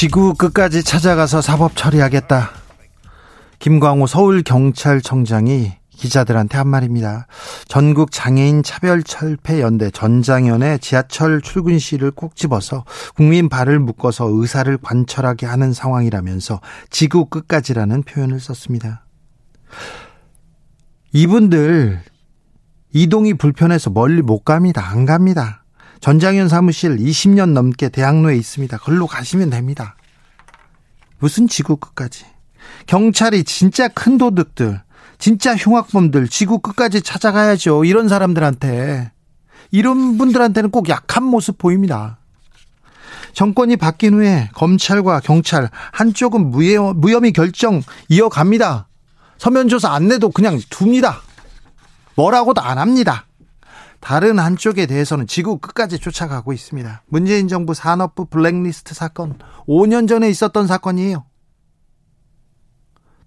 지구 끝까지 찾아가서 사법 처리하겠다. 김광호 서울경찰청장이 기자들한테 한 말입니다. 전국 장애인 차별 철폐 연대 전장연의 지하철 출근 시를 꼭 집어서 국민 발을 묶어서 의사를 관철하게 하는 상황이라면서 지구 끝까지라는 표현을 썼습니다. 이분들 이동이 불편해서 멀리 못 갑니다. 안 갑니다. 전장현 사무실 20년 넘게 대학로에 있습니다. 걸로 가시면 됩니다. 무슨 지구 끝까지. 경찰이 진짜 큰 도둑들, 진짜 흉악범들 지구 끝까지 찾아가야죠. 이런 사람들한테. 이런 분들한테는 꼭 약한 모습 보입니다. 정권이 바뀐 후에 검찰과 경찰 한쪽은 무혐의 결정 이어갑니다. 서면조사 안 내도 그냥 둡니다. 뭐라고도 안 합니다. 다른 한쪽에 대해서는 지구 끝까지 쫓아가고 있습니다. 문재인 정부 산업부 블랙리스트 사건 5년 전에 있었던 사건이에요.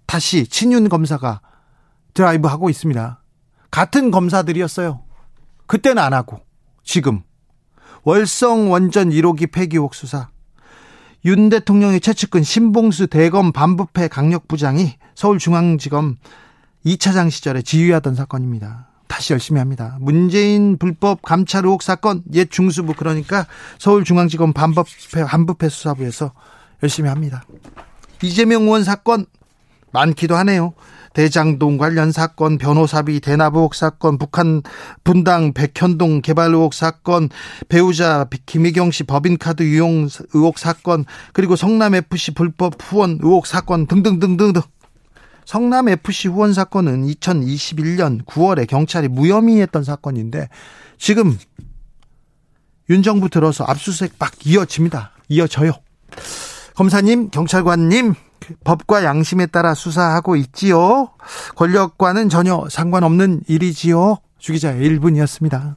다시 친윤 검사가 드라이브 하고 있습니다. 같은 검사들이었어요. 그때는 안 하고 지금 월성 원전 1호기 폐기 의혹 수사 윤 대통령의 최측근 신봉수 대검 반부패 강력부장이 서울중앙지검 2차장 시절에 지휘하던 사건입니다. 다시 열심히 합니다. 문재인 불법 감찰 의혹 사건 옛 중수부 그러니까 서울중앙지검 반부패 반부패 수사부에서 열심히 합니다. 이재명 의원 사건 많기도 하네요. 대장동 관련 사건, 변호사비 대납 의혹 사건, 북한 분당 백현동 개발 의혹 사건, 배우자 김희경 씨 법인카드 유용 의혹 사건, 그리고 성남 FC 불법 후원 의혹 사건 등등등등등. 성남 FC 후원 사건은 2021년 9월에 경찰이 무혐의했던 사건인데 지금 윤 정부 들어서 압수수색 막 이어집니다. 이어져요. 검사님, 경찰관님, 법과 양심에 따라 수사하고 있지요. 권력과는 전혀 상관없는 일이지요. 주기자의 1분이었습니다.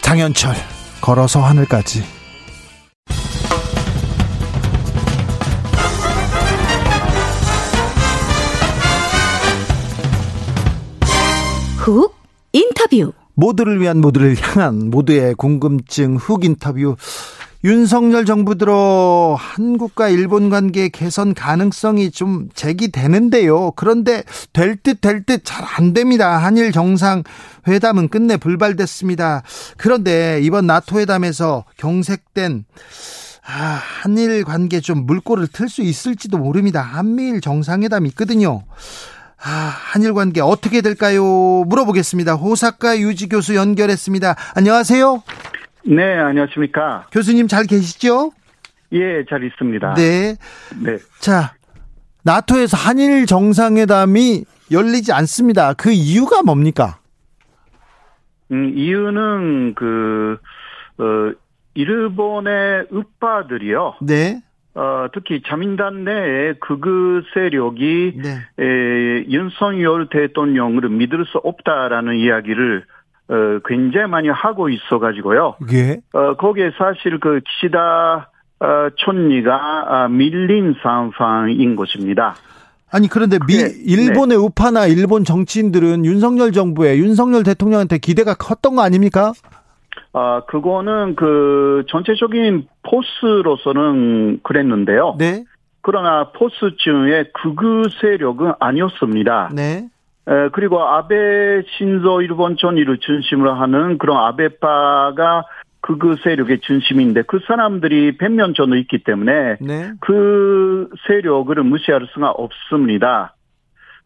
장현철, 걸어서 하늘까지. 훅 인터뷰. 모두를 위한 모두를 향한 모두의 궁금증 훅 인터뷰. 윤석열 정부 들어 한국과 일본 관계 개선 가능성이 좀 제기되는데요. 그런데 될 듯 될 듯 잘 안 됩니다. 한일 정상 회담은 끝내 불발됐습니다. 그런데 이번 나토 회담에서 경색된 아, 한일 관계 좀 물꼬를 틀 수 있을지도 모릅니다. 한미일 정상회담이 있거든요. 아, 한일 관계 어떻게 될까요? 물어보겠습니다. 호사카 유지 교수 연결했습니다. 안녕하세요. 네, 안녕하십니까. 교수님 잘 계시죠? 예, 잘 있습니다. 네. 네. 자, 나토에서 한일 정상회담이 열리지 않습니다. 그 이유가 뭡니까? 음, 이유는 그, 어, 일본의 우파들이요. 네. 어, 특히 자민당 내에 극우 세력이 네. 에, 윤석열 대통령을 믿을 수 없다라는 이야기를 어, 굉장히 많이 하고 있어가지고요. 예. 어, 거기에 사실 그 기시다 어, 촌리가 아, 밀린 상황인 것입니다. 아니 그런데 미 네. 일본의 네. 우파나 일본 정치인들은 윤석열 정부에 윤석열 대통령한테 기대가 컸던 거 아닙니까? 아, 그거는 그 전체적인 포스로서는 그랬는데요. 네. 그러나 포스 중에 극우 세력은 아니었습니다. 네. 에, 그리고 아베 신조 일본 전일을 중심으로 하는 그런 아베파가 극우 세력의 중심인데 그 사람들이 백면 전에 있기 때문에 네. 그 세력을 무시할 수가 없습니다.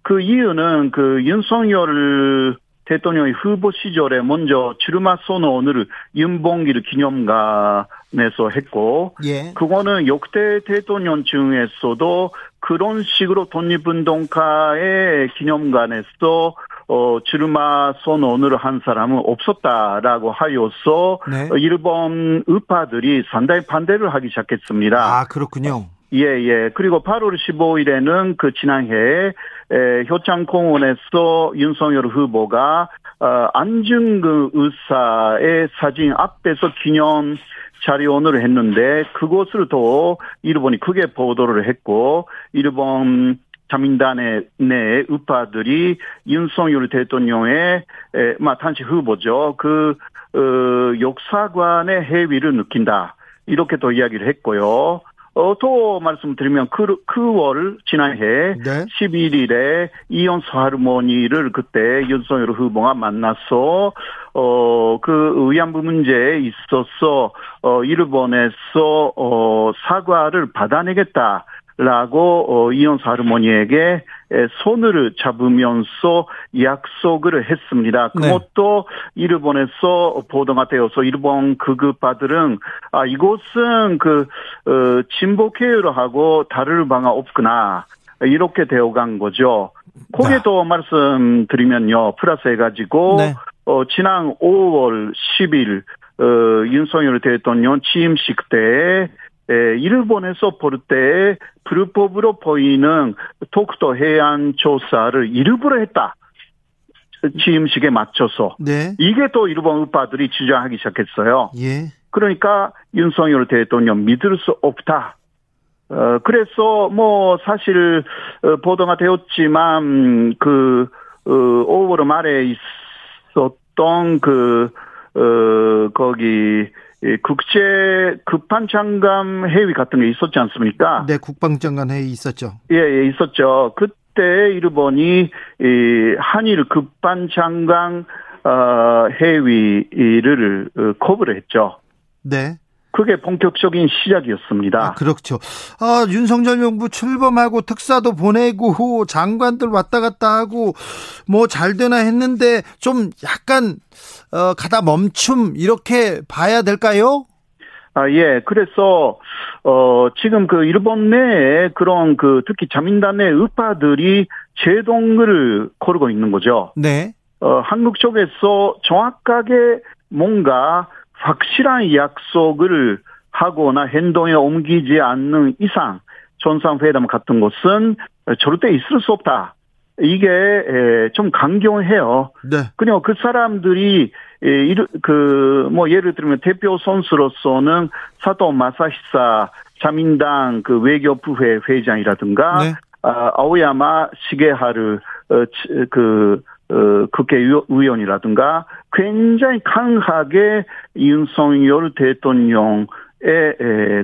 그 이유는 그 윤석열 대통령이 후보 시절에 먼저 출마 선언을 윤봉길 기념관에서 했고, 예. 그거는 역대 대통령 중에서도 그런 식으로 독립운동가의 기념관에서 어, 주르마 선언을 한 사람은 없었다라고 하여서 네. 일본 의파들이 상당히 반대를 하기 시작했습니다. 아, 그렇군요. 예, 예. 그리고 8월 15일에는 그 지난해 에, 효창공원에서 윤석열 후보가 어, 안중근 의사의 사진 앞에서 기념 자리원을 했는데 그것을 또 일본이 크게 보도를 했고 일본 자민단의 내 우파들이 윤석열 대통령의 에, 마 단지 후보죠. 그 어, 역사관의 해위를 느낀다. 이렇게 또 이야기를 했고요. 어, 또 말씀드리면 그, 그월 지난해 네. 11일에 이온스 하르모니를 그때 윤석열 후보가 만나서 어, 그 의안부 문제에 있어서 어, 일본에서 어, 사과를 받아내겠다. 라고 어, 이온스 하르모니에게 손을 잡으면서 약속을 했습니다. 네. 그것도 네. 일본에서 보도가 되어서 일본 극우파들은 아 이곳은 그 어, 진보 계열을 하고 다를 바가 없구나 이렇게 되어간 거죠. 거기에도 네. 말씀드리면요 플러스 해가지고 네. 어, 지난 5월 10일 어, 윤석열 대통령 취임식 때 에, 일본에서 볼때 불법으로 보이는 독도 해안 조사를 일부러 했다. 취임식에 맞춰서. 네. 이게 또 일본 우파들이 주장하기 시작했어요. 예. 그러니까 윤석열 대통령 믿을 수 없다. 어, 그래서 뭐 사실 어, 보도가 되었지만 그 어, 5월 말에 있었던 그 어, 거기 국제 급한 장관 회의 같은 게 있었지 않습니까? 네, 국방장관 회의 있었죠. 예, 예, 있었죠. 그때 일본이 이 한일 급반장관 어, 회의를 어, 거부를 했죠. 네. 그게 본격적인 시작이었습니다. 아, 그렇죠. 아, 윤석열 정부 출범하고 특사도 보내고 장관들 왔다 갔다 하고 뭐 잘 되나 했는데 좀 약간 어, 가다 멈춤 이렇게 봐야 될까요? 아, 예. 그래서, 어, 지금 그 일본 내에 그런 그 특히 자민단의 의파들이 제동을 걸고 있는 거죠. 네. 어, 한국 쪽에서 정확하게 뭔가 확실한 약속을 하거나 행동에 옮기지 않는 이상 전상회담 같은 것은 절대 있을 수 없다. 이게 좀 강경해요. 네. 그냥 그 사람들이 그뭐 예를 들면 대표 선수로서는 사도 마사히사 자민당 그 외교부회 회장이라든가 네. 아, 아오야마 시게하르 어, 그 어, 국회의원이라든가 굉장히 강하게 윤석열 대통령의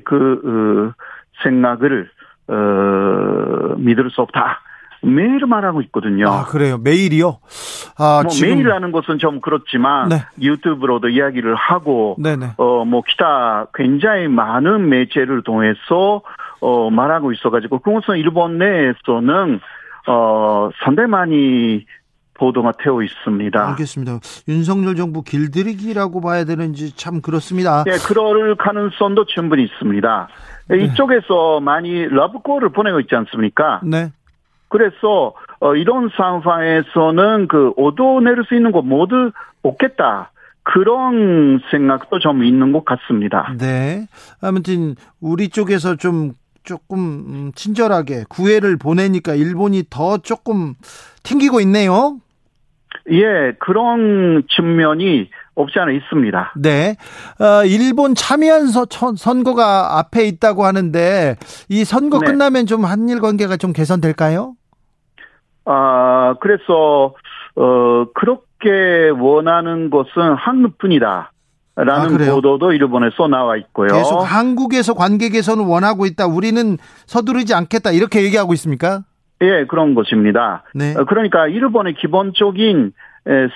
그 어, 생각을 어, 믿을 수 없다. 매일 말하고 있거든요. 아, 그래요? 매일이요? 아, 뭐 지금... 매일이라는 것은 좀 그렇지만 네. 유튜브로도 이야기를 하고 네네. 어, 뭐 기타 굉장히 많은 매체를 통해서 어, 말하고 있어 가지고 그것은 일본 내에서는 어, 상당히 많이 보도가 되어 있습니다. 알겠습니다. 윤석열 정부 길들이기라고 봐야 되는지 참 그렇습니다. 네, 그럴 가능성도 충분히 있습니다. 네. 이쪽에서 많이 러브콜을 보내고 있지 않습니까? 네. 그래서 어, 이런 상황에서는 그 오도 내릴 수 있는 거 모두 없겠다. 그런 생각도 좀 있는 것 같습니다. 네. 아무튼 우리 쪽에서 좀 조금 음, 친절하게 구애를 보내니까 일본이 더 조금 튕기고 있네요. 예, 그런 측면이 없지 않아 있습니다. 네. 어, 일본 참여한 서, 선거가 앞에 있다고 하는데 이 선거 네. 끝나면 좀 한일 관계가 좀 개선될까요? 아, 그래서 어 그렇게 원하는 것은 한국뿐이다. 라는 아, 보도도 일본에서 나와 있고요. 계속 한국에서 관계 개선을 원하고 있다. 우리는 서두르지 않겠다. 이렇게 얘기하고 있습니까? 예, 그런 것입니다. 네. 어, 그러니까 일본의 기본적인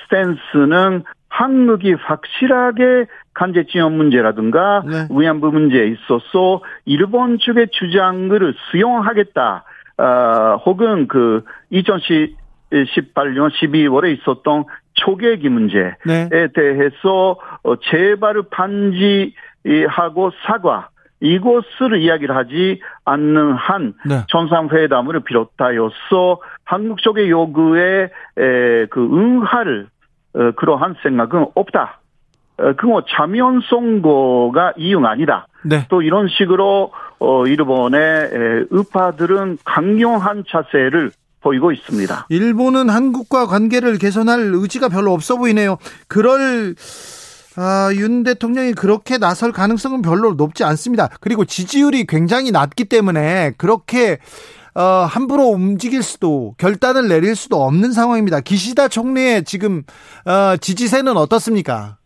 스탠스는 한국이 확실하게 간제 지원 문제라든가 네. 위안부 문제에 있어서 일본 측의 주장을 수용하겠다. 어, 혹은 그 2018년 12월에 있었던 초계기 문제에 네. 대해서 어, 재발을 반지하고 사과 이것을 이야기를 하지 않는 한 네. 정상회담을 비롯하여서 한국 쪽의 요구에 에, 그 응할 어, 그러한 생각은 없다. 어, 그뭐 자면 선거가 이유가 아니다. 네. 또 이런 식으로 어 일본의 의파들은 강경한 자세를 보이고 있습니다. 일본은 한국과 관계를 개선할 의지가 별로 없어 보이네요. 그럴 아, 윤 대통령이 그렇게 나설 가능성은 별로 높지 않습니다. 그리고 지지율이 굉장히 낮기 때문에 그렇게 어, 함부로 움직일 수도 결단을 내릴 수도 없는 상황입니다. 기시다 총리의 지금 어, 지지세는 어떻습니까?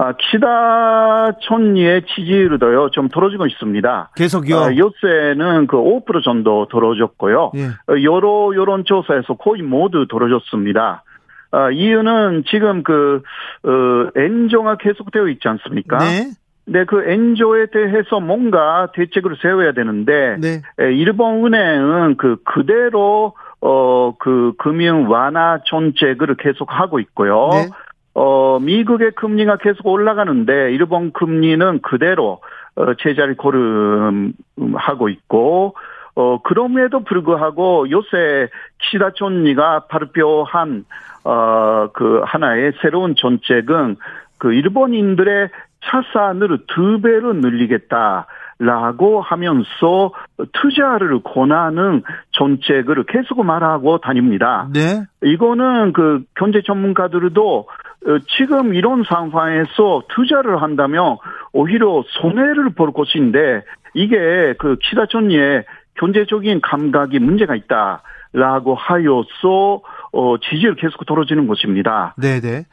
아, 키다 촌리의 지지율도요, 좀 떨어지고 있습니다. 계속요? 아, 요새는 그 5% 정도 떨어졌고요. 예. 어, 여러 여론조사에서 거의 모두 떨어졌습니다. 아, 이유는 지금 그, 어, 엔조가 계속되어 있지 않습니까? 네. 네, 그 엔조에 대해서 뭔가 대책을 세워야 되는데, 네. 일본은행은 그, 그대로, 어, 그, 금융 완화 정책을 계속 하고 있고요. 네. 어, 미국의 금리가 계속 올라가는데, 일본 금리는 그대로, 어, 제자리 고름하고 있고, 어, 그럼에도 불구하고 요새 키시다 총리가 발표한, 어, 그 하나의 새로운 정책은 그 일본인들의 차산을 두 배로 늘리겠다. 라고 하면서 투자를 권하는 정책을 계속 말하고 다닙니다. 네. 이거는 그 경제 전문가들도 어, 지금 이런 상황에서 투자를 한다면 오히려 손해를 볼 것인데 이게 그 키다 총리의 경제적인 감각이 문제가 있다라고 하여서 어, 지지를 계속 떨어지는 것입니다. 네네.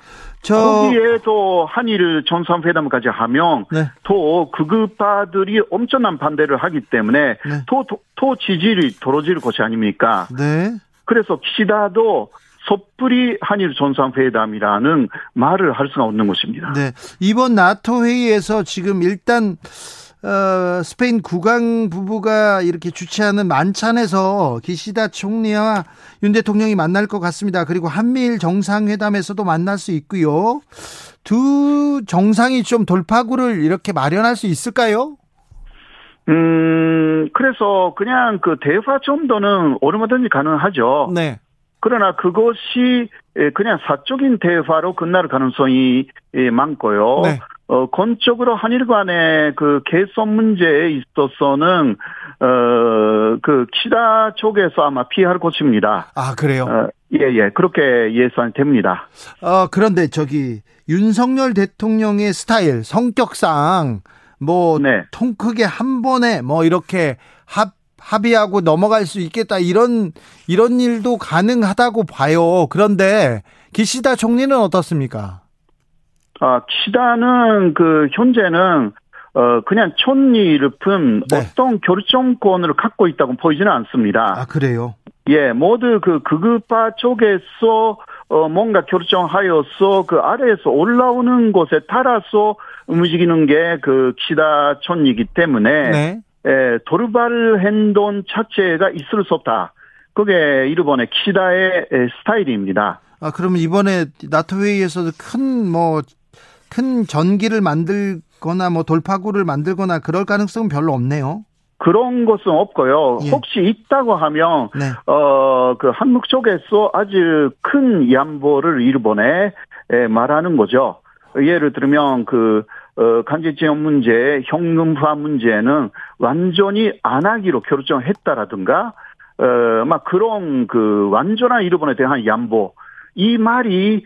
저 거기에 또 한일 정상회담까지 하면 네. 또 극우파들이 엄청난 반대를 하기 때문에 네. 또, 또, 또 지지율이 떨어질 것이 아닙니까? 네. 그래서 기시다도 섣불리 한일 정상회담이라는 말을 할 수가 없는 것입니다. 네. 이번 나토 회의에서 지금 일단 어, 스페인 국왕 부부가 이렇게 주최하는 만찬에서 기시다 총리와 윤 대통령이 만날 것 같습니다. 그리고 한미일 정상회담에서도 만날 수 있고요. 두 정상이 좀 돌파구를 이렇게 마련할 수 있을까요? 음, 그래서 그냥 그 대화 정도는 얼마든지 가능하죠. 네. 그러나 그것이 그냥 사적인 대화로 끝날 가능성이 많고요. 네. 어, 건적으로 한일 간의 그 개선 문제에 있어서는, 어, 그, 키다 쪽에서 아마 피할 것입니다. 아, 그래요? 어, 예, 예. 그렇게 예상됩니다. 어, 그런데 저기, 윤석열 대통령의 스타일, 성격상, 뭐, 네. 통 크게 한 번에 뭐, 이렇게 합, 합의하고 넘어갈 수 있겠다. 이런, 이런 일도 가능하다고 봐요. 그런데, 기시다 총리는 어떻습니까? 아, 키다는 그 현재는 어 그냥 촌리 늪은 네. 어떤 결정권을 갖고 있다고 보이지는 않습니다. 아 그래요? 예, 모두 그 극우파 쪽에서 어 뭔가 결정하여서 그 아래에서 올라오는 곳에 따라서 움직이는 게 그 키다 촌이기 때문에 네. 예, 돌발 행동 자체가 있을 수 없다. 그게 일본의 키다의 스타일입니다. 아, 그러면 이번에 나토 회의에서도 큰 뭐 큰 전기를 만들거나 뭐 돌파구를 만들거나 그럴 가능성은 별로 없네요. 그런 것은 없고요. 예. 혹시 있다고 하면 네. 어그 한국 쪽에서 아주 큰 양보를 일본에 말하는 거죠. 예를 들면 그 어, 지원 문제, 현금화 문제는 완전히 안 하기로 결정했다라든가, 어, 막 그런 그 완전한 일본에 대한 양보, 이 말이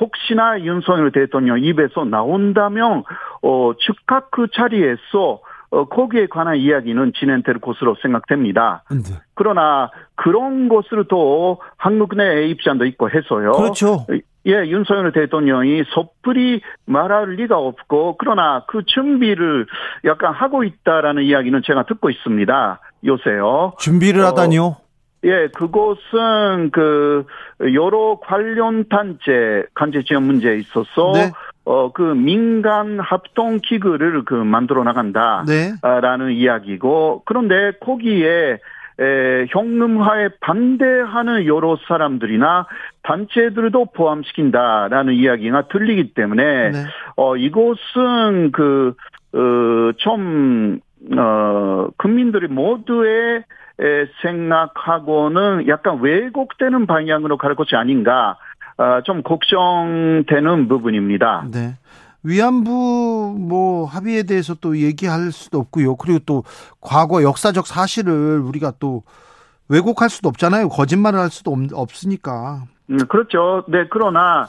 혹시나 윤석열 대통령 입에서 나온다면 어 즉각 그 자리에서 어, 거기에 관한 이야기는 진행될 것으로 생각됩니다. 네. 그러나 그런 것을 또 한국 내 입장도 있고 해서요. 그렇죠. 예, 윤석열 대통령이 섣불리 말할 리가 없고 그러나 그 준비를 약간 하고 있다라는 이야기는 제가 듣고 있습니다. 요새요. 준비를 어, 하다니요? 예, 그곳은 그 여러 관련 단체 간제 지원 문제에 있어서 네. 어, 그 민간 합동 기구를 그 만들어 나간다라는 네. 이야기고 그런데 거기에 에, 현금화에 반대하는 여러 사람들이나 단체들도 포함시킨다라는 이야기가 들리기 때문에 네. 어 이곳은 그 어, 좀 어, 국민들이 모두의 생각하고는 약간 왜곡되는 방향으로 갈 것이 아닌가 어, 좀 걱정되는 부분입니다. 네. 위안부 뭐 합의에 대해서 또 얘기할 수도 없고요. 그리고 또 과거 역사적 사실을 우리가 또 왜곡할 수도 없잖아요. 거짓말을 할 수도 없, 으니까 음, 그렇죠. 네, 그러나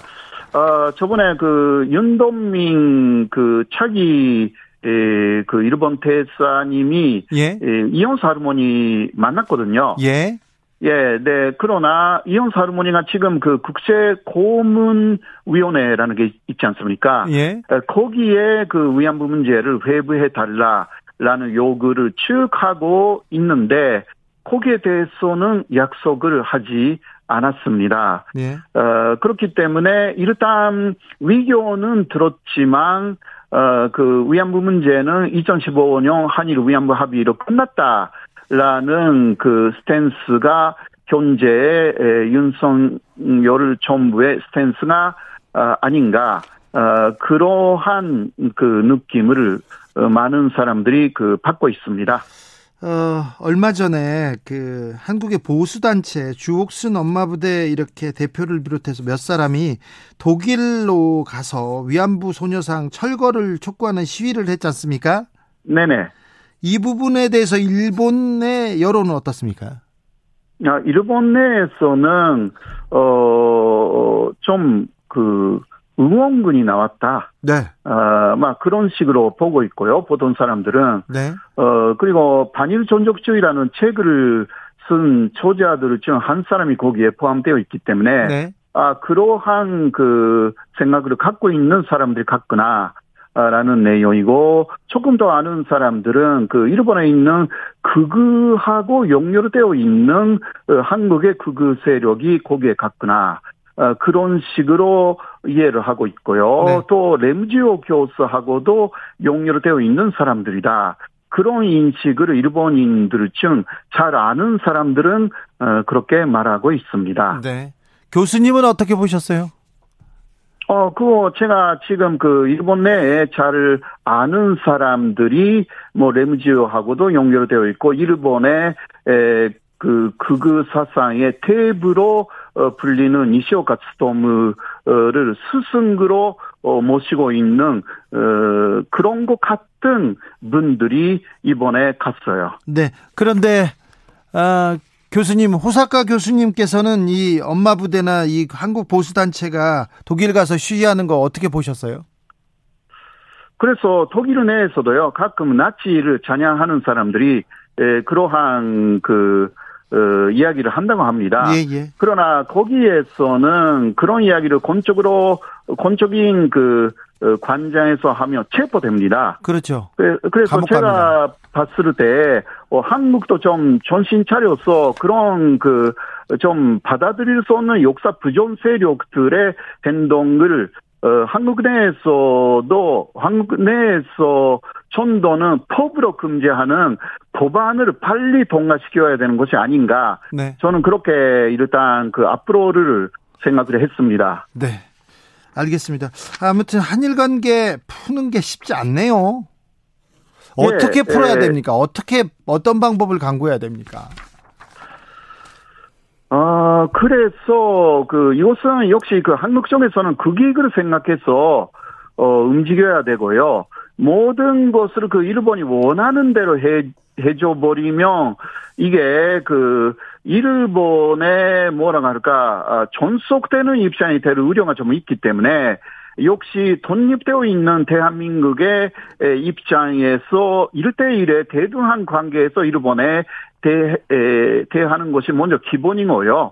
어 저번에 그 윤동민 그 차기 에, 그 일본 대사님이 예? 에, 이혼수 할머니 만났거든요. 예. 예, 네. 그러나 이혼수 할머니가 지금 그 국제 고문 위원회라는 게 있지 않습니까? 예. 거기에 그 위안부 문제를 회부해 달라라는 요구를 쭉 하고 있는데 거기에 대해서는 약속을 하지 않았습니다. 예. 어, 그렇기 때문에 일단 위교는 들었지만 어, 그 위안부 문제는 2015년 한일 위안부 합의로 끝났다라는 그 스탠스가 현재의 윤석열 정부의 스탠스가 어, 아닌가 어, 그러한 그 느낌을 어, 많은 사람들이 그 받고 있습니다. 어, 얼마 전에 그 한국의 보수단체 주옥순 엄마부대 이렇게 대표를 비롯해서 몇 사람이 독일로 가서 위안부 소녀상 철거를 촉구하는 시위를 했지 않습니까? 네네. 이 부분에 대해서 일본의 여론은 어떻습니까? 아, 일본 내에서는, 어, 좀, 그, 응원군이 나왔다. 네. 어, 막 그런 식으로 보고 있고요. 보던 사람들은. 네. 어, 그리고 반일 존족주의라는 책을 쓴 초자들 중 한 사람이 거기에 포함되어 있기 때문에. 네. 아, 그러한 그 생각을 갖고 있는 사람들이 같구나. 라는 내용이고 조금 더 아는 사람들은 그 일본에 있는 극우하고 연결되어 있는 어, 한국의 극우 세력이 거기에 갔구나 어, 그런 식으로 이해를 하고 있고요. 네. 또 램지오 교수하고도 연결되어 있는 사람들이다. 그런 인식을 일본인들 중 잘 아는 사람들은 어, 그렇게 말하고 있습니다. 네. 교수님은 어떻게 보셨어요? 어, 그거 제가 지금 그 일본 내에 잘 아는 사람들이 뭐 램지오하고도 연결되어 있고 일본의 에, 그 극우 사상의 어, 불리는 니시오카 스토무를 스승으로 어, 모시고 있는 어, 그런 것 같은 분들이 이번에 갔어요. 네. 그런데 아, 교수님 호사카 교수님께서는 이 엄마 부대나 이 한국 보수 단체가 독일 가서 시위하는 거 어떻게 보셨어요? 그래서 독일 내에서도요 가끔 나치를 찬양하는 사람들이 에, 그러한 그 어, 이야기를 한다고 합니다. 예, 예. 그러나 거기에서는 그런 이야기를 건적으로 건적인 그 어, 관장에서 하면 체포됩니다. 그렇죠. 그래서 제가 봤을 때 어, 한국도 좀 정신 차려서 그런 그 좀 받아들일 수 없는 역사 부존 세력들의 행동을 어, 한국 내에서도 한국 내에서 천도는 법으로 금지하는 법안을 빨리 통과시켜야 되는 것이 아닌가. 네. 저는 그렇게 일단 그 앞으로를 생각을 했습니다. 네. 알겠습니다. 아무튼 한일 관계 푸는 게 쉽지 않네요. 어떻게 예, 풀어야 예. 됩니까? 어떻게 어떤 방법을 강구해야 됩니까? 아, 그래서 그 이것은 역시 그 한국 쪽에서는 그 기익을 생각해서 어 움직여야 되고요. 모든 것을 그 일본이 원하는 대로 해 해줘 버리면 이게 그 일본의 뭐라 할까 아, 존속되는 입장이 될 우려가 좀 있기 때문에 역시 독립되어 있는 대한민국의 입장에서 1대1의 대등한 관계에서 일본에 대, 에, 대하는 것이 먼저 기본이고요.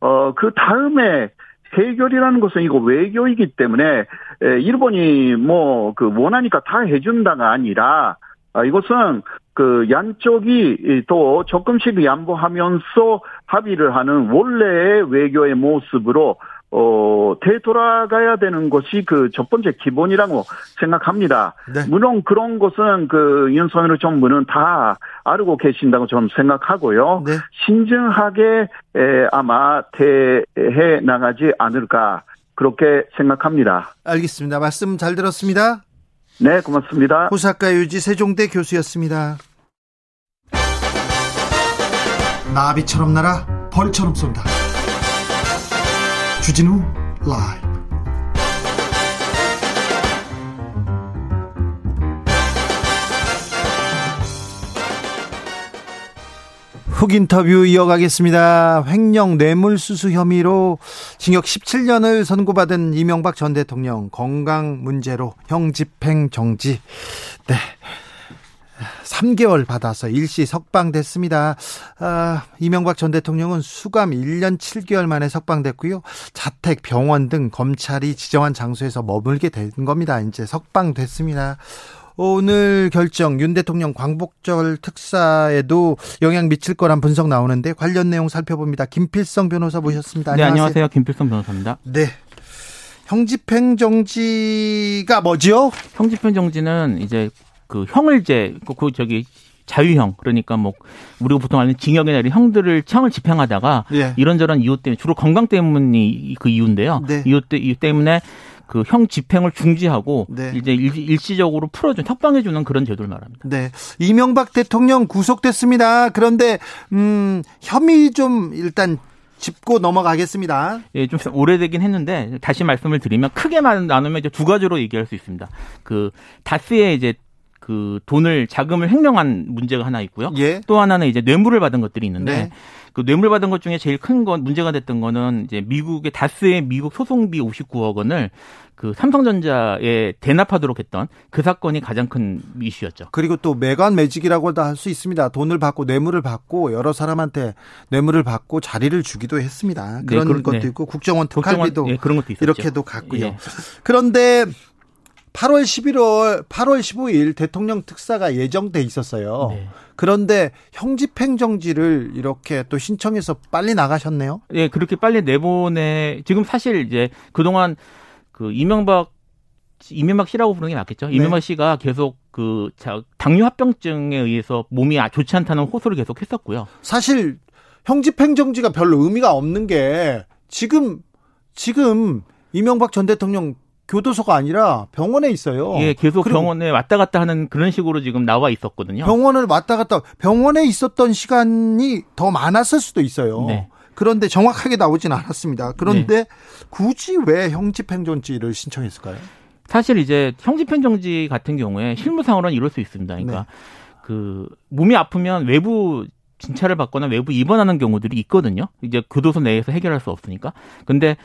어, 그 다음에 해결이라는 것은 이거 외교이기 때문에 에, 일본이 뭐 그 원하니까 다 해준다가 아니라 아, 이것은 그 양쪽이 또 조금씩 양보하면서 합의를 하는 원래의 외교의 모습으로 어, 되돌아가야 되는 것이 그 첫 번째 기본이라고 생각합니다. 네. 물론 그런 것은 그 윤석열 정부는 다 알고 계신다고 저는 생각하고요. 네. 신중하게 에, 아마 대해 나가지 않을까 그렇게 생각합니다. 알겠습니다. 말씀 잘 들었습니다. 네, 고맙습니다. 호사카 유지 세종대 교수였습니다. 나비처럼 날아 벌처럼 쏜다 주진우 라이브 훅 인터뷰 이어가겠습니다. 횡령 뇌물수수 혐의로 징역 17년을 선고받은 이명박 전 대통령 건강 문제로 형 집행 정지. 네. 3개월 받아서 일시 석방됐습니다. 아, 이명박 전 대통령은 수감 1년 7개월 만에 석방됐고요. 자택, 병원 등 검찰이 지정한 장소에서 머물게 된 겁니다. 이제 석방됐습니다. 오늘 결정 윤 대통령 광복절 특사에도 영향 미칠 거란 분석 나오는데 관련 내용 살펴봅니다. 김필성 변호사 모셨습니다. 안녕하세요. 네, 안녕하세요. 김필성 변호사입니다. 네. 형집행 정지가 뭐지요? 형집행 정지는 이제 그 형을 이제 그, 그 저기 자유형 그러니까 뭐 우리가 보통 아는 징역에 내린 형들을 형을 집행하다가 예. 이런저런 이유 때문에 주로 건강 때문이 그 이유인데요. 네. 이유, 때, 이유 때문에 그 형 집행을 중지하고 네. 이제 일 시적으로 풀어준 석방해 주는 그런 제도를 말합니다. 네, 이명박 대통령 구속됐습니다. 그런데 음 혐의 좀 일단 짚고 넘어가겠습니다. 예, 좀 오래되긴 했는데 다시 말씀을 드리면 크게 나누면 이제 두 가지로 얘기할 수 있습니다. 그 다스의 이제 그 돈을 자금을 횡령한 문제가 하나 있고요. 예. 또 하나는 이제 뇌물을 받은 것들이 있는데 네. 그 뇌물 받은 것 중에 제일 큰 건 문제가 됐던 거는 이제 미국의 다스의 미국 소송비 59억 원을 그 삼성전자에 대납하도록 했던 그 사건이 가장 큰 이슈였죠. 그리고 또 매관 매직이라고도 할 수 있습니다. 돈을 받고 뇌물을 받고 여러 사람한테 뇌물을 받고 자리를 주기도 했습니다. 네, 그런 네, 그, 것도 네. 있고 국정원 특활비도 네, 그런 것도 있었죠. 이렇게도 갔고요. 예. 그런데 8월 11월 8월 15일 대통령 특사가 예정돼 있었어요. 네. 그런데 형집행 정지를 이렇게 또 신청해서 빨리 나가셨네요. 예, 그렇게 빨리 내보내 지금 사실 이제 그동안 그 이명박 이명박 씨라고 부르는 게 맞겠죠. 네. 이명박 씨가 계속 그 당뇨 합병증에 의해서 몸이 아, 좋지 않다는 호소를 계속 했었고요. 사실 형집행 정지가 별로 의미가 없는 게 지금 지금 이명박 전 대통령 교도소가 아니라 병원에 있어요. 예, 계속 병원에 왔다 갔다 하는 그런 식으로 지금 나와 있었거든요. 병원을 왔다 갔다 병원에 있었던 시간이 더 많았을 수도 있어요. 네. 그런데 정확하게 나오진 않았습니다. 그런데 네. 굳이 왜 형집행정지를 신청했을까요? 사실 이제 형집행정지 같은 경우에 실무상으로는 이럴 수 있습니다. 그러니까 네. 그 몸이 아프면 외부 진찰을 받거나 외부 입원하는 경우들이 있거든요. 이제 교도소 내에서 해결할 수 없으니까. 근데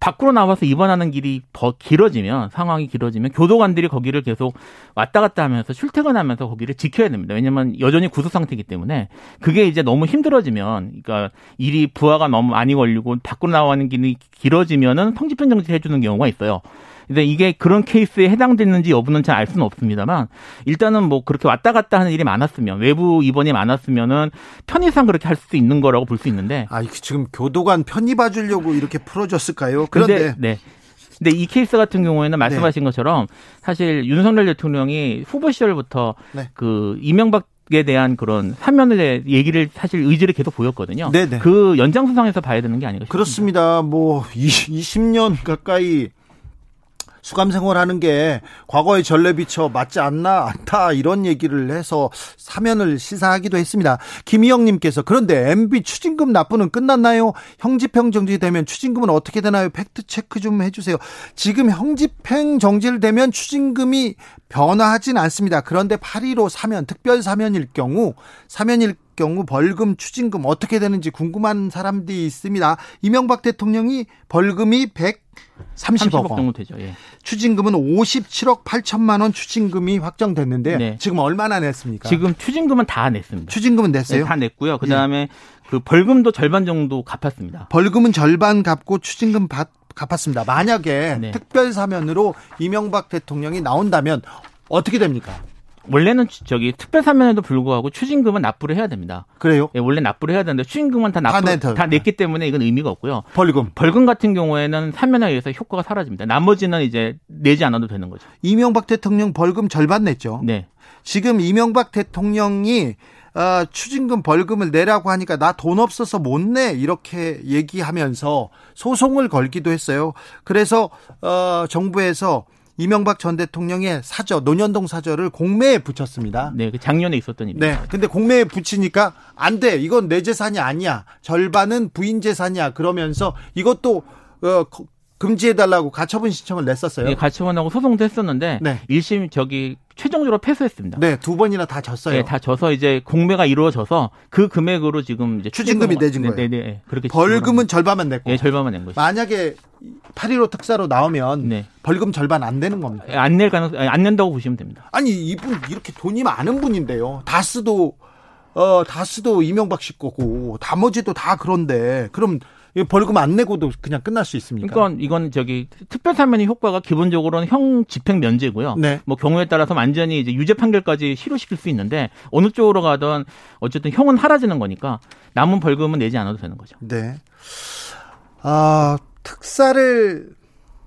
밖으로 나와서 입원하는 길이 더 길어지면 상황이 길어지면 교도관들이 거기를 계속 왔다 갔다 하면서 출퇴근하면서 거기를 지켜야 됩니다. 왜냐하면 여전히 구속 상태이기 때문에 그게 이제 너무 힘들어지면 그러니까 일이 부하가 너무 많이 걸리고 밖으로 나와는 길이 길어지면은 성집행 정지해 주는 경우가 있어요. 근데 이게 그런 케이스에 해당되는지 여부는 잘 알 수는 없습니다만 일단은 뭐 그렇게 왔다 갔다 하는 일이 많았으면 외부 입원이 많았으면은 편의상 그렇게 할 수 있는 거라고 볼 수 있는데 아 지금 교도관 편의 봐 주려고 이렇게 풀어줬을까요? 그런데 네. 근데 이 케이스 같은 경우에는 말씀하신 네. 것처럼 사실 윤석열 대통령이 후보 시절부터 네. 그 이명박 에 대한 그런 사면을 얘기를 사실 의지를 계속 보였거든요. 네네. 네. 그 연장선상에서 봐야 되는 게 아닌가 싶습니다. 그렇습니다. 뭐 20년 가까이 수감 생활하는 게 과거의 전례 비춰 맞지 않나 않다 이런 얘기를 해서 사면을 시사하기도 했습니다. 김희영님께서 그런데 MB 추징금 납부는 끝났나요? 형집행 정지되면 추징금은 어떻게 되나요? 팩트 체크 좀 해주세요. 지금 형집행 정지를 되면 추징금이 변화하진 않습니다. 그런데 8.15 사면 특별 사면일 경우 사면일 경우 벌금 추징금 어떻게 되는지 궁금한 사람들이 있습니다. 이명박 대통령이 벌금이 130억 원 정도 되죠. 예. 추징금은 57억 8천만 원 추징금이 확정됐는데 네. 지금 얼마나 냈습니까? 지금 추징금은 다 냈습니다. 추징금은 냈어요? 네, 다 냈고요. 그다음에 예. 그 벌금도 절반 정도 갚았습니다. 벌금은 절반 갚고 추징금 받 갚았습니다. 만약에 네. 특별 사면으로 이명박 대통령이 나온다면 어떻게 됩니까? 원래는 저기 특별 사면에도 불구하고 추징금은 납부를 해야 됩니다. 그래요? 예, 원래 납부를 해야 되는데 추징금은 다 납부 다, 다 냈기 때문에 이건 의미가 없고요. 벌금. 벌금 같은 경우에는 사면에 의해서 효과가 사라집니다. 나머지는 이제 내지 않아도 되는 거죠. 이명박 대통령 벌금 절반 냈죠. 네. 지금 이명박 대통령이 어, 추징금 벌금을 내라고 하니까 나 돈 없어서 못 내 이렇게 얘기하면서 소송을 걸기도 했어요. 그래서 어, 정부에서 이명박 전 대통령의 사저 노년동 사저를 공매에 붙였습니다. 네, 그 작년에 있었던 일입니다. 네, 근데 공매에 붙이니까 안 돼. 이건 내 재산이 아니야. 절반은 부인 재산이야. 그러면서 이것도 어, 금지해달라고 가처분 신청을 냈었어요. 네, 가처분하고 소송도 했었는데 네. 1심 저기 최종적으로 패소했습니다. 네, 두 번이나 다 졌어요. 네, 다 져서 이제 공매가 이루어져서 그 금액으로 지금 이제 추징금이 내준 거예요. 네, 네, 네. 그렇게 벌금은 절반만 냈고. 네, 절반만 낸 거죠. 만약에 8.15 특사로 나오면 네. 벌금 절반 안 되는 겁니다. 안 낼 가능 안 낸다고 보시면 됩니다. 아니 이분 이렇게 돈이 많은 분인데요. 다스도 어 다스도 이명박 씨 거고 나머지도 다 그런데 그럼 벌금 안 내고도 그냥 끝날 수 있습니까? 그러니까 이건 저기 특별 사면의 효과가 기본적으로는 형 집행 면제고요. 네. 뭐 경우에 따라서 완전히 이제 유죄 판결까지 실효시킬 수 있는데 어느 쪽으로 가든 어쨌든 형은 사라지는 거니까 남은 벌금은 내지 않아도 되는 거죠. 네. 아, 특사를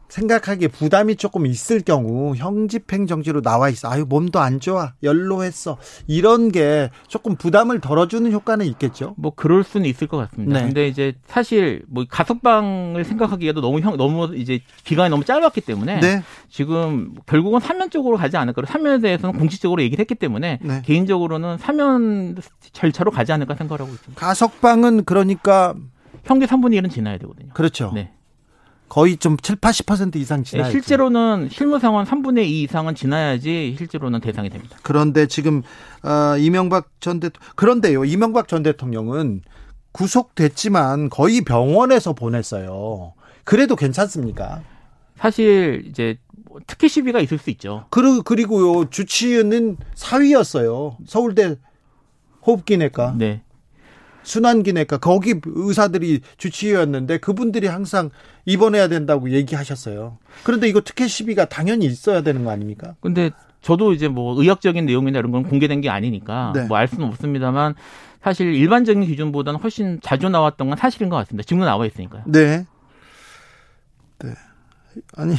생각하기에 부담이 조금 있을 경우 형집행 정지로 나와 있어. 아유 몸도 안 좋아. 연로했어. 이런 게 조금 부담을 덜어주는 효과는 있겠죠. 뭐 그럴 수는 있을 것 같습니다. 네. 근데 이제 사실 뭐 가석방을 생각하기에도 너무 형 너무 이제 기간이 너무 짧았기 때문에 네. 지금 결국은 사면 쪽으로 가지 않을까. 사면에 대해서는 공식적으로 얘기를 했기 때문에 네. 개인적으로는 사면 절차로 가지 않을까 생각하고 있습니다. 가석방은 그러니까 형기 3분의 1은 지나야 되거든요. 그렇죠. 네. 거의 좀 7, 80% 이상 지나야 네, 실제로는 실무 상황 3분의 2 이상은 지나야지 실제로는 대상이 됩니다. 그런데 지금 어, 이명박 전 대통령 그런데요. 이명박 전 대통령은 구속됐지만 거의 병원에서 보냈어요. 그래도 괜찮습니까? 사실 이제 뭐 특혜 시비가 있을 수 있죠. 그리고 그리고요. 주치의는 사위였어요. 서울대 호흡기내과. 네. 순환기내과 거기 의사들이 주치의였는데 그분들이 항상 입원해야 된다고 얘기하셨어요. 그런데 이거 특혜 시비가 당연히 있어야 되는 거 아닙니까? 근데 저도 이제 뭐 의학적인 내용이나 이런 건 공개된 게 아니니까 네. 뭐알 수는 없습니다만 사실 일반적인 기준보다는 훨씬 자주 나왔던 건 사실인 것 같습니다. 지금 나와 있으니까요. 네. 네. 아니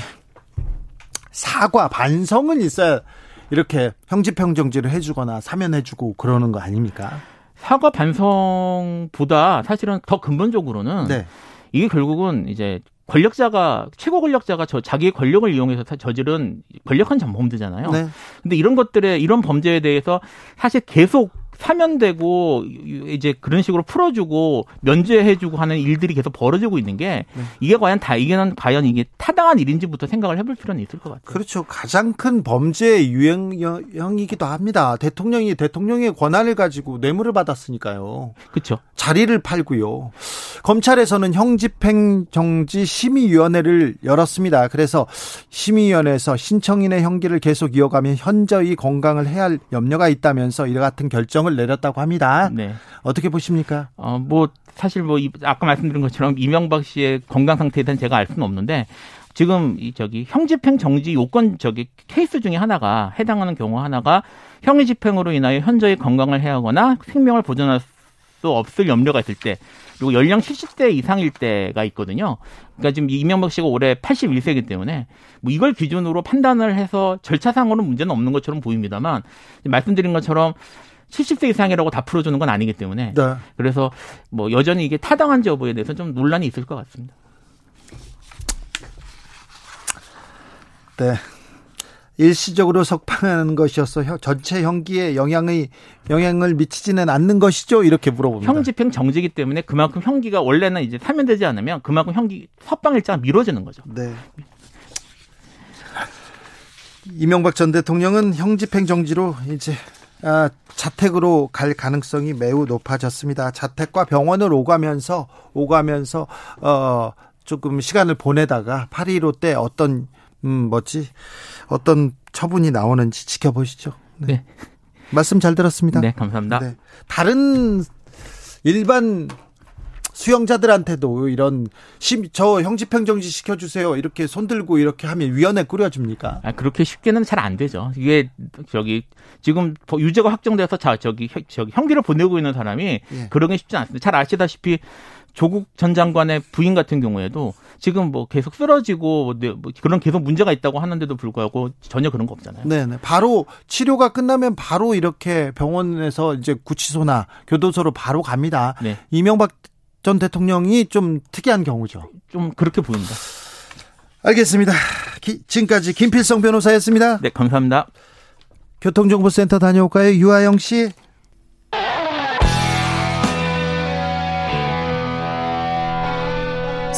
사과 반성은 있어야 이렇게 형집행정지를 해주거나 사면해주고 그러는 거 아닙니까? 사과 반성보다 사실은 더 근본적으로는 네. 이게 결국은 이제 권력자가 최고 권력자가 저 자기의 권력을 이용해서 저지른 권력한 범죄잖아요. 네. 근데 이런 것들에 이런 범죄에 대해서 사실 계속 사면되고 이제 그런 식으로 풀어주고 면제해주고 하는 일들이 계속 벌어지고 있는 게 네. 이게 과연 다 이게는 과연 이게 타당한 일인지부터 생각을 해볼 필요는 있을 것 같아요. 그렇죠. 가장 큰 범죄의 유행형이기도 합니다. 대통령이 대통령의 권한을 가지고 뇌물을 받았으니까요. 그렇죠. 자리를 팔고요. 검찰에서는 형집행 정지 심의위원회를 열었습니다. 그래서 심의위원회에서 신청인의 형기를 계속 이어가면 현저히 건강을 해야 할 염려가 있다면서 이 같은 결정을 결정을 내렸다고 합니다. 네. 어떻게 보십니까? 어, 뭐 사실 뭐 아까 말씀드린 것처럼 이명박 씨의 건강 상태에 대한 제가 알 수는 없는데 지금 이 저기 형 집행 정지 요건 저기 케이스 중에 하나가 해당하는 경우 하나가 형의 집행으로 인하여 현저히 건강을 해하거나 생명을 보존할 수 없을 염려가 있을 때 그리고 연령 70대 이상일 때가 있거든요. 그러니까 지금 이명박 씨가 올해 81세이기 때문에 뭐 이걸 기준으로 판단을 해서 절차상으로는 문제는 없는 것처럼 보입니다만 말씀드린 것처럼 70세 이상이라고 다 풀어주는 건 아니기 때문에 네. 그래서 뭐 여전히 이게 타당한지 여부에 대해서 좀 논란이 있을 것 같습니다. 네. 일시적으로 석방하는 것이어서 전체 형기에 영향의 영향을 미치지는 않는 것이죠. 이렇게 물어봅니다. 형 집행 정지기 때문에 그만큼 형기가 원래는 이제 사면되지 않으면 그만큼 형기 석방 일자가 미뤄지는 거죠. 네. 이명박 전 대통령은 형집행 정지로 이제 아, 자택으로 갈 가능성이 매우 높아졌습니다. 자택과 병원을 오가면서 오가면서 어 조금 시간을 보내다가 8.15 때 어떤 음 뭐지 어떤 처분이 나오는지 지켜보시죠. 네. 네. 말씀 잘 들었습니다. 네, 감사합니다. 네. 다른 일반 수영자들한테도 이런 심, 저 형집행 정지 시켜주세요 이렇게 손 들고 이렇게 하면 위원회 꾸려줍니까? 아, 그렇게 쉽게는 잘 안 되죠. 이게 저기 지금 유죄가 확정돼서 자 저기 저기 형기를 보내고 있는 사람이 예. 게 쉽지 않습니다. 잘 아시다시피 조국 전 장관의 부인 같은 경우에도 지금 뭐 계속 쓰러지고 뭐, 네, 뭐 그런 계속 문제가 있다고 하는데도 불구하고 전혀 그런 거 없잖아요. 네, 네. 바로 치료가 끝나면 바로 이렇게 병원에서 이제 구치소나 교도소로 바로 갑니다. 네. 이명박 전 대통령이 좀 특이한 경우죠. 좀 그렇게 보입니다. 알겠습니다. 기, 지금까지 김필성 변호사였습니다. 네, 감사합니다. 교통정보센터 다녀올까요? 유아영 씨.